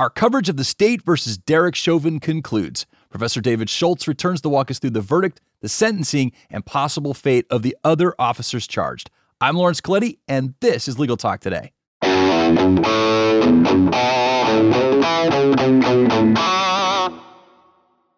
Our coverage of the state versus Derek Chauvin concludes. Professor David Schultz returns to walk us through the verdict, the sentencing, and possible fate of the other officers charged. I'm Laurence Colletti, and this is Legal Talk Today.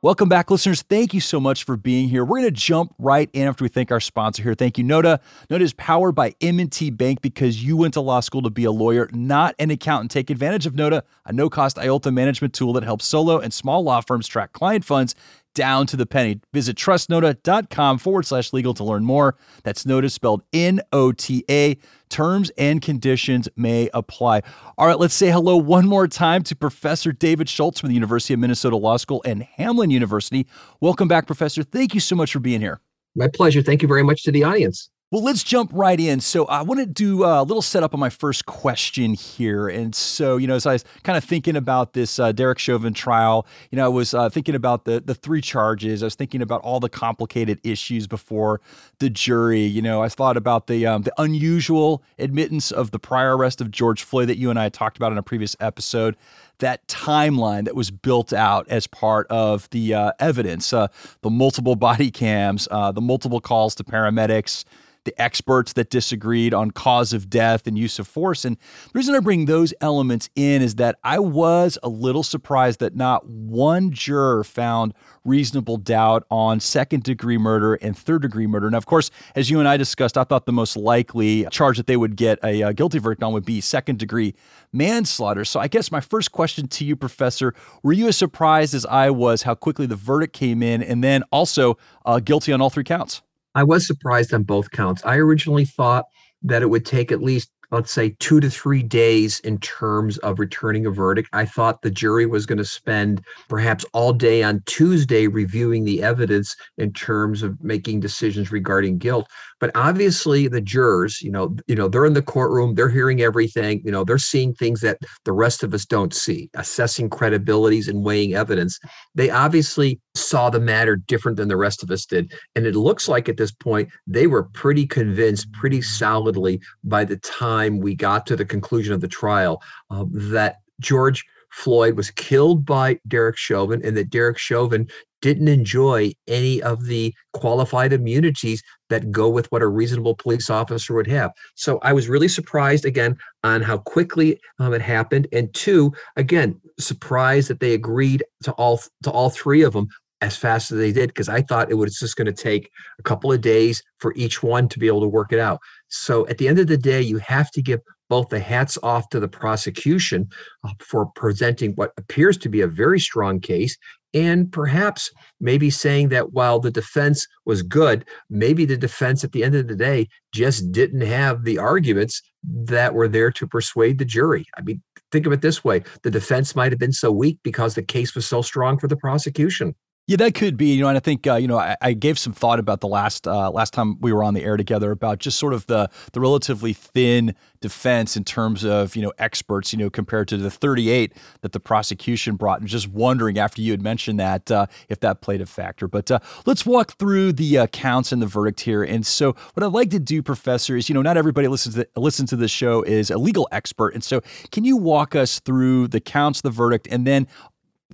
Welcome back, listeners. Thank you so much for being here. We're going to jump right in after we thank our sponsor here. Thank you, Nota. Nota is powered by M&T Bank because you went to law school to be a lawyer, not an accountant. Take advantage of Nota, a no-cost IOLTA management tool that helps solo and small law firms track client funds down to the penny. Visit trustnota.com forward slash legal to learn more. That's Nota spelled N O T A. Terms and conditions may apply. All right, let's say hello one more time to Professor David Schultz from the University of Minnesota Law School and Hamline University. Welcome back, Professor. Thank you so much for being here. My pleasure. Thank you very much to the audience. Well, let's jump right in. So, I want to do a little setup on my first question here. And so, you know, as I was kind of thinking about this uh, Derek Chauvin trial, you know, I was uh, thinking about the the three charges. I was thinking about all the complicated issues before the jury. You know, I thought about the um, the unusual admittance of the prior arrest of George Floyd that you and I talked about in a previous episode that timeline that was built out as part of the uh, evidence, uh, the multiple body cams, uh, the multiple calls to paramedics, the experts that disagreed on cause of death and use of force. And the reason I bring those elements in is that I was a little surprised that not one juror found reasonable doubt on second degree murder and third degree murder. Now, of course, as you and I discussed, I thought the most likely charge that they would get a, guilty verdict on would be second degree manslaughter. So I guess my first question to you, Professor, were you as surprised as I was how quickly the verdict came in and then also uh, guilty on all three counts? I was surprised on both counts. I originally thought that it would take at least let's say two to three days in terms of returning a verdict. I thought the jury was going to spend perhaps all day on Tuesday reviewing the evidence in terms of making decisions regarding guilt. But obviously, the jurors, you know, you know, they're in the courtroom, they're hearing everything, you know, they're seeing things that the rest of us don't see, assessing credibilities and weighing evidence. They obviously saw the matter different than the rest of us did. And it looks like at this point, they were pretty convinced, pretty solidly by the time we got to the conclusion of the trial uh, that George Floyd was killed by Derek Chauvin and that Derek Chauvin didn't enjoy any of the qualified immunities that go with what a reasonable police officer would have. So I was really surprised again on how quickly um, it happened, and two, again, surprised that they agreed to all to all three of them as fast as they did because I thought it was just going to take a couple of days for each one to be able to work it out. So at the end of the day, you have to give both the hats off to the prosecution uh, for presenting what appears to be a very strong case and perhaps maybe saying that while the defense was good, maybe the defense at the end of the day just didn't have the arguments that were there to persuade the jury. I mean, think of it this way the defense might have been so weak because the case was so strong for the prosecution. Yeah, that could be. You know, and I think uh, you know I, I, gave some thought about the last uh, last time we were on the air together about just sort of the the relatively thin defense in terms of you know experts. You know, compared to the 38 that the prosecution brought, and just wondering after you had mentioned that uh, if that played a factor. But uh, let's walk through the uh, counts and the verdict here. And so, what I'd like to do, Professor, is you know not everybody listens to listens to this show is a legal expert, and so can you walk us through the counts, the verdict, and then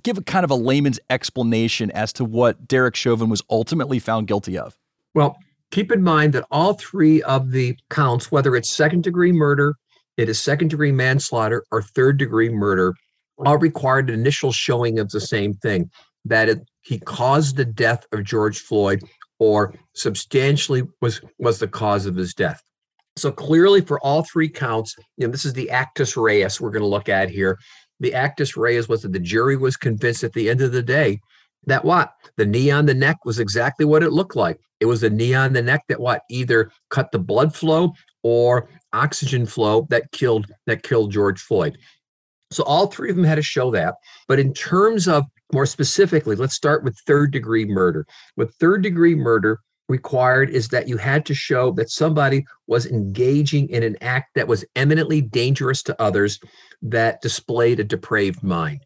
give a kind of a layman's explanation as to what Derek Chauvin was ultimately found guilty of? Well, keep in mind that all three of the counts, whether it's second degree murder, it is second degree manslaughter, or third degree murder, all required an initial showing of the same thing that it, he caused the death of George Floyd or substantially was was the cause of his death. So clearly for all three counts, you know, this is the actus reus we're going to look at here the actus reus was that the jury was convinced at the end of the day that what the knee on the neck was exactly what it looked like. It was a knee on the neck that what either cut the blood flow or oxygen flow that killed that killed George Floyd. So all three of them had to show that. But in terms of more specifically, let's start with third degree murder. With third degree murder, required is that you had to show that somebody was engaging in an act that was eminently dangerous to others that displayed a depraved mind.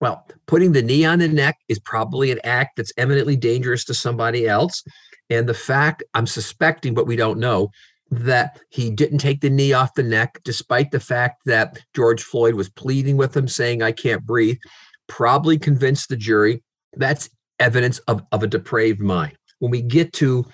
Well, putting the knee on the neck is probably an act that's eminently dangerous to somebody else. And the fact, I'm suspecting, but we don't know, that he didn't take the knee off the neck, despite the fact that George Floyd was pleading with him, saying, I can't breathe, probably convinced the jury. That's evidence of, of a depraved mind. When we get to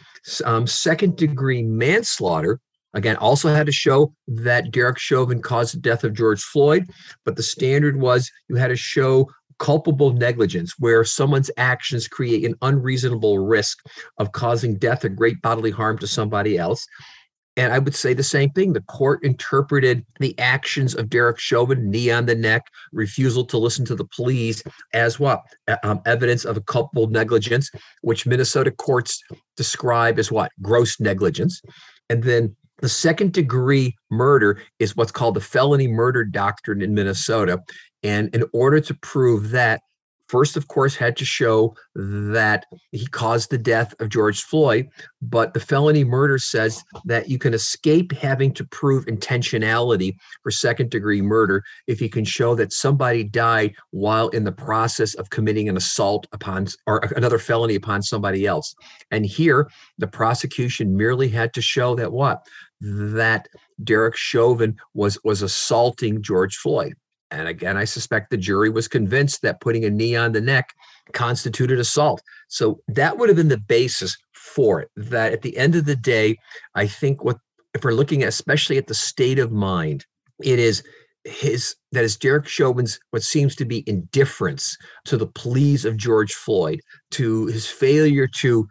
um, second degree manslaughter, again, also had to show that Derek Chauvin caused the death of George Floyd, but the standard was you had to show culpable negligence, where someone's actions create an unreasonable risk of causing death or great bodily harm to somebody else. And I would say the same thing. The court interpreted the actions of Derek Chauvin, knee on the neck, refusal to listen to the pleas, as what? Um, evidence of a culpable negligence, which Minnesota courts describe as what? Gross negligence. And then the second degree murder is what's called the felony murder doctrine in Minnesota. And in order to prove that, first, of course, had to show that he caused the death of George Floyd. But the felony murder says that you can escape having to prove intentionality for second degree murder if you can show that somebody died while in the process of committing an assault upon or another felony upon somebody else. And here, the prosecution merely had to show that what? That Derek Chauvin was was assaulting George Floyd. And again, I suspect the jury was convinced that putting a knee on the neck constituted assault. So that would have been the basis for it. That at the end of the day, I think what if we're looking at especially at the state of mind, it is his that is Derek Chauvin's what seems to be indifference to the pleas of George Floyd, to his failure to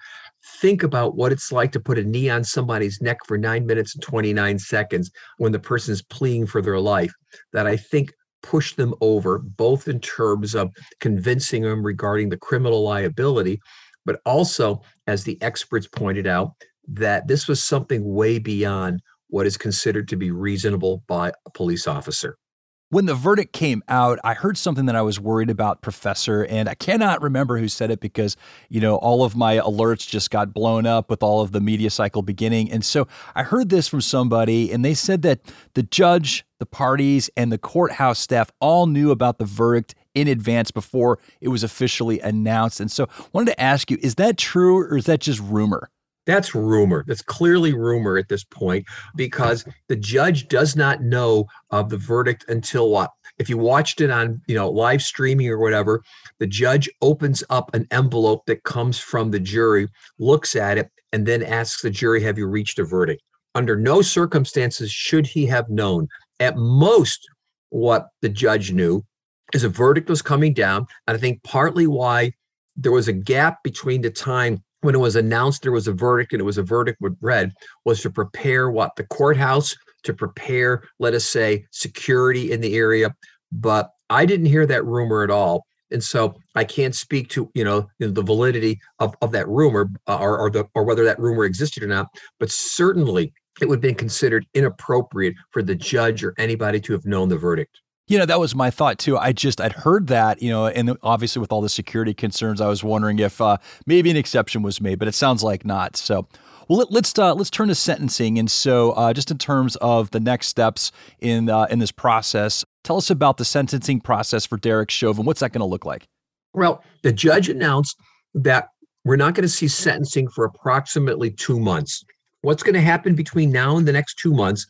think about what it's like to put a knee on somebody's neck for nine minutes and 29 seconds when the person is pleading for their life that I think push them over, both in terms of convincing them regarding the criminal liability, but also, as the experts pointed out, that this was something way beyond what is considered to be reasonable by a police officer. When the verdict came out, I heard something that I was worried about, Professor, and I cannot remember who said it because, you know, all of my alerts just got blown up with all of the media cycle beginning. And so I heard this from somebody, and they said that the judge, the parties, and the courthouse staff all knew about the verdict in advance before it was officially announced. And so I wanted to ask you, is that true or is that just rumor? That's rumor. That's clearly rumor at this point because the judge does not know of the verdict until what? If you watched it on, you know, live streaming or whatever, the judge opens up an envelope that comes from the jury, looks at it, and then asks the jury, "Have you reached a verdict?" Under no circumstances should he have known. At most, what the judge knew is a verdict was coming down, and I think partly why there was a gap between the time when it was announced there was a verdict and it was a verdict with read was to prepare what? The courthouse to prepare let us say security in the area. But i didn't hear that rumor at all. And so i can't speak to you know the validity of, of that rumor uh, or, or the or whether that rumor existed or not. But certainly it would have been considered inappropriate for the judge or anybody to have known the verdict you know, that was my thought too. I just I'd heard that, you know, and obviously with all the security concerns, I was wondering if uh, maybe an exception was made, but it sounds like not. So, well, let, us let's, uh, let's turn to sentencing. And so, uh, just in terms of the next steps in uh, in this process, tell us about the sentencing process for Derek Chauvin. What's that going to look like? Well, the judge announced that we're not going to see sentencing for approximately two months. What's going to happen between now and the next two months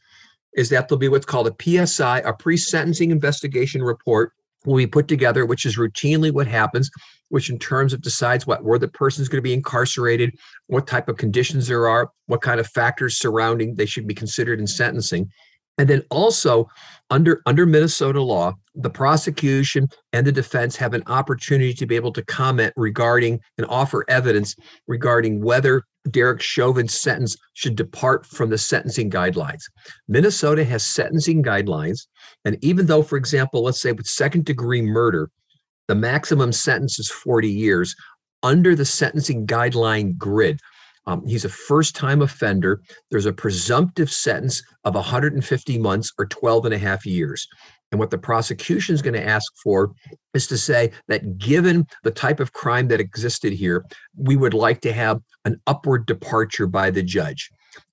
is that there'll be what's called a PSI, a pre-sentencing investigation report will be put together, which is routinely what happens, which in terms of decides what where the person's going to be incarcerated, what type of conditions there are, what kind of factors surrounding they should be considered in sentencing. And then also under under Minnesota law, the prosecution and the defense have an opportunity to be able to comment regarding and offer evidence regarding whether Derek Chauvin's sentence should depart from the sentencing guidelines. Minnesota has sentencing guidelines. And even though, for example, let's say with second degree murder, the maximum sentence is 40 years, under the sentencing guideline grid, um, he's a first time offender. There's a presumptive sentence of 150 months or 12 and a half years. And what the prosecution is going to ask for is to say that given the type of crime that existed here, we would like to have an upward departure by the judge.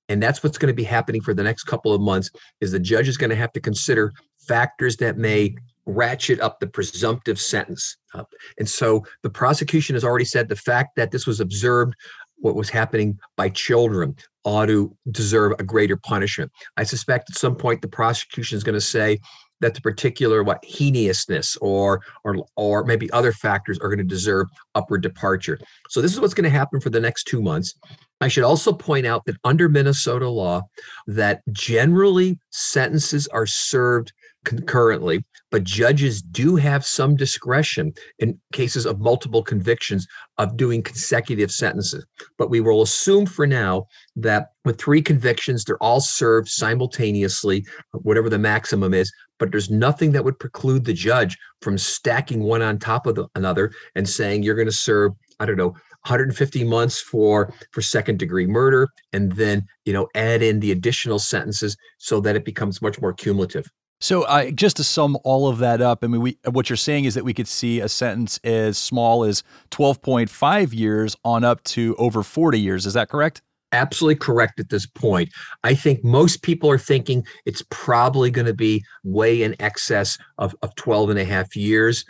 And that's what's going to be happening for the next couple of months is the judge is going to have to consider factors that may ratchet up the presumptive sentence. Uh, and so the prosecution has already said the fact that this was observed what was happening by children ought to deserve a greater punishment. I suspect at some point the prosecution is going to say that the particular what heinousness or or or maybe other factors are going to deserve upward departure. So this is what's going to happen for the next 2 months. I should also point out that under Minnesota law that generally sentences are served concurrently, but judges do have some discretion in cases of multiple convictions of doing consecutive sentences. But we will assume for now that with three convictions, they're all served simultaneously, whatever the maximum is. But there's nothing that would preclude the judge from stacking one on top of the, another and saying you're going to serve, I don't know, 150 months for for second degree murder and then you know add in the additional sentences so that it becomes much more cumulative so, uh, just to sum all of that up, I mean, we, what you're saying is that we could see a sentence as small as 12.5 years on up to over 40 years. Is that correct? Absolutely correct at this point. I think most people are thinking it's probably going to be way in excess of, of 12 and a half years,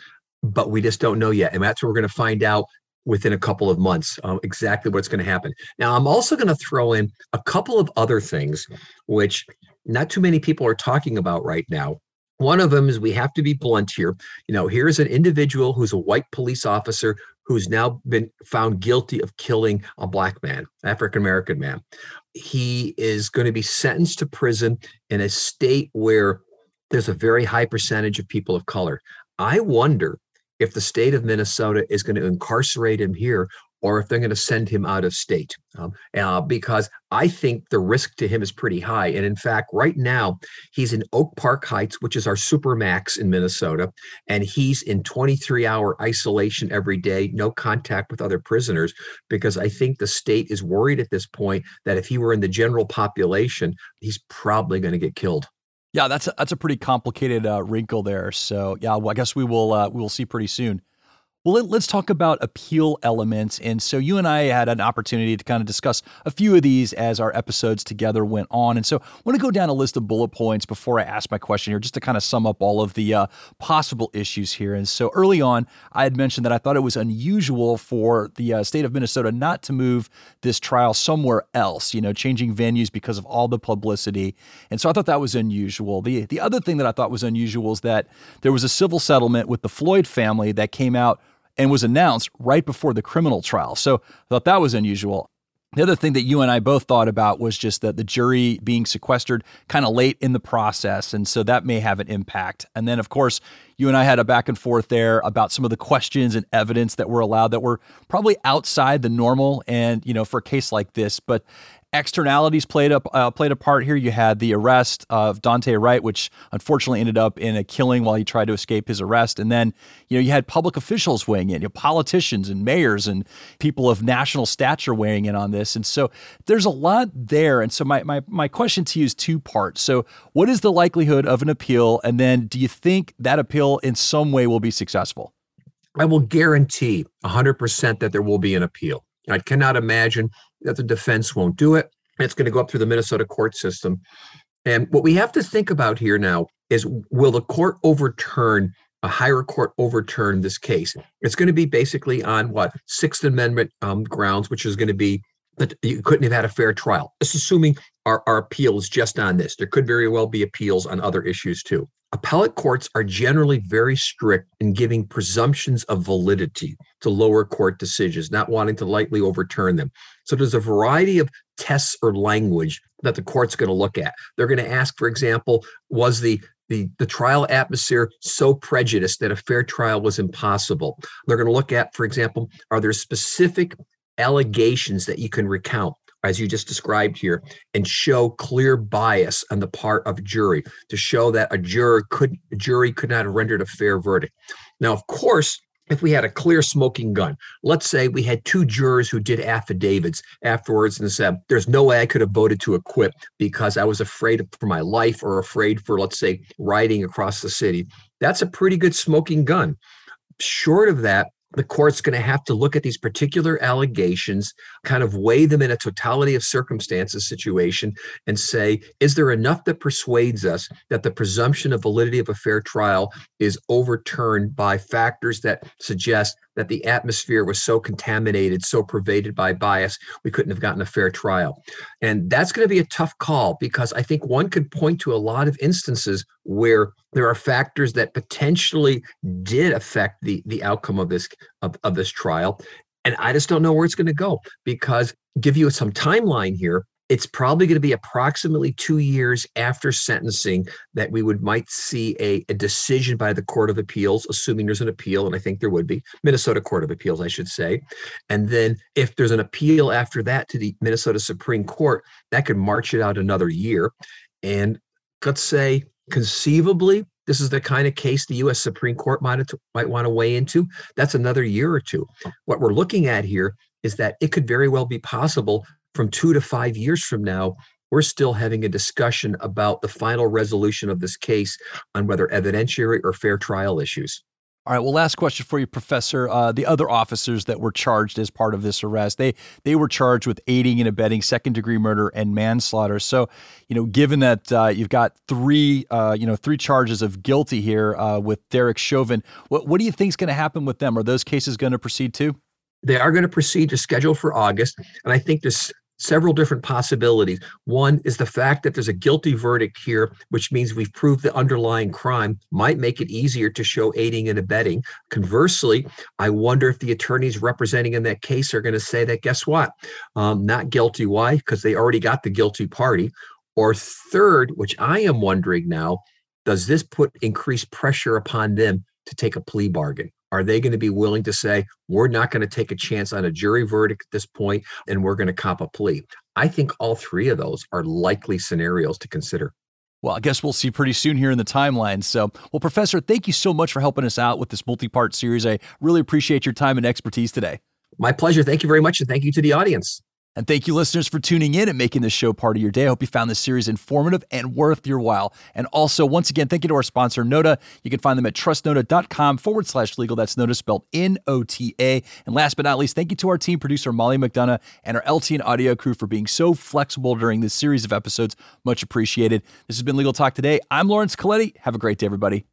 but we just don't know yet. And that's what we're going to find out within a couple of months um, exactly what's going to happen. Now, I'm also going to throw in a couple of other things, which not too many people are talking about right now. One of them is we have to be blunt here. You know, here's an individual who's a white police officer who's now been found guilty of killing a black man, African American man. He is going to be sentenced to prison in a state where there's a very high percentage of people of color. I wonder if the state of Minnesota is going to incarcerate him here or if they're going to send him out of state. Um, uh, because I think the risk to him is pretty high. And in fact, right now, he's in Oak Park Heights, which is our supermax in Minnesota, and he's in 23 hour isolation every day, no contact with other prisoners, because I think the state is worried at this point that if he were in the general population, he's probably going to get killed. Yeah, that's a, that's a pretty complicated uh, wrinkle there. So yeah, well, I guess we will uh, we will see pretty soon. Well, let, us talk about appeal elements. And so you and I had an opportunity to kind of discuss a few of these as our episodes together went on. And so I want to go down a list of bullet points before I ask my question here, just to kind of sum up all of the uh, possible issues here. And so early on, I had mentioned that I thought it was unusual for the uh, state of Minnesota not to move this trial somewhere else, you know, changing venues because of all the publicity. And so I thought that was unusual. The, the other thing that I thought was unusual is that there was a civil settlement with the Floyd family that came out and was announced right before the criminal trial. So I thought that was unusual. The other thing that you and I both thought about was just that the jury being sequestered kind of late in the process. And so that may have an impact. And then, of course, you and I had a back and forth there about some of the questions and evidence that were allowed that were probably outside the normal and, you know, for a case like this. But externalities played up uh, played a part here. You had the arrest of Daunte Wright, which unfortunately ended up in a killing while he tried to escape his arrest. And then you know you had public officials weighing in, you know, politicians and mayors and people of national stature weighing in on this. And so there's a lot there. And so my my my question to you is two parts. So what is the likelihood of an appeal, and then do you think that appeal in some way will be successful? I will guarantee 100% that there will be an appeal. I cannot imagine that the defense won't do it. It's going to go up through the Minnesota court system. And what we have to think about here now is will the court overturn a higher court overturn this case? It's going to be basically on what Sixth Amendment um, grounds, which is going to be that you couldn't have had a fair trial. Assuming our, our appeal is just on this. There could very well be appeals on other issues too. Appellate courts are generally very strict in giving presumptions of validity to lower court decisions, not wanting to lightly overturn them. So there's a variety of tests or language that the court's going to look at. They're going to ask, for example, was the the, the trial atmosphere so prejudiced that a fair trial was impossible. They're going to look at, for example, are there specific allegations that you can recount? As you just described here, and show clear bias on the part of jury to show that a juror could a jury could not have rendered a fair verdict. Now, of course, if we had a clear smoking gun, let's say we had two jurors who did affidavits afterwards and said, There's no way I could have voted to acquit because I was afraid for my life or afraid for, let's say, riding across the city. That's a pretty good smoking gun. Short of that, the court's going to have to look at these particular allegations, kind of weigh them in a totality of circumstances situation, and say, is there enough that persuades us that the presumption of validity of a fair trial is overturned by factors that suggest that the atmosphere was so contaminated, so pervaded by bias, we couldn't have gotten a fair trial? And that's going to be a tough call because I think one could point to a lot of instances where there are factors that potentially did affect the the outcome of this of, of this trial and i just don't know where it's going to go because give you some timeline here it's probably going to be approximately two years after sentencing that we would might see a, a decision by the court of appeals assuming there's an appeal and i think there would be minnesota court of appeals i should say and then if there's an appeal after that to the minnesota supreme court that could march it out another year and let's say conceivably this is the kind of case the U.S. Supreme Court might might want to weigh into. That's another year or two. What we're looking at here is that it could very well be possible from two to five years from now. We're still having a discussion about the final resolution of this case on whether evidentiary or fair trial issues. All right. Well, last question for you, Professor. Uh, the other officers that were charged as part of this arrest, they they were charged with aiding and abetting second degree murder and manslaughter. So, you know, given that uh, you've got three, uh, you know, three charges of guilty here uh, with Derek Chauvin, what what do you think is going to happen with them? Are those cases going to proceed too? They are going to proceed to schedule for August, and I think this several different possibilities. One is the fact that there's a guilty verdict here, which means we've proved the underlying crime, might make it easier to show aiding and abetting. Conversely, I wonder if the attorneys representing in that case are going to say that, guess what? Um, not guilty. Why? Because they already got the guilty party. Or third, which I am wondering now, does this put increased pressure upon them to take a plea bargain? Are they going to be willing to say, we're not going to take a chance on a jury verdict at this point and we're going to cop a plea? I think all three of those are likely scenarios to consider. Well, I guess we'll see pretty soon here in the timeline. So, well, Professor, thank you so much for helping us out with this multi part series. I really appreciate your time and expertise today. My pleasure. Thank you very much. And thank you to the audience. And thank you, listeners, for tuning in and making this show part of your day. I hope you found this series informative and worth your while. And also, once again, thank you to our sponsor, Nota. You can find them at trustnota.com forward slash legal. That's Nota, spelled N O T A. And last but not least, thank you to our team producer, Molly McDonough, and our LTN audio crew for being so flexible during this series of episodes. Much appreciated. This has been Legal Talk Today. I'm Laurence Colletti. Have a great day, everybody.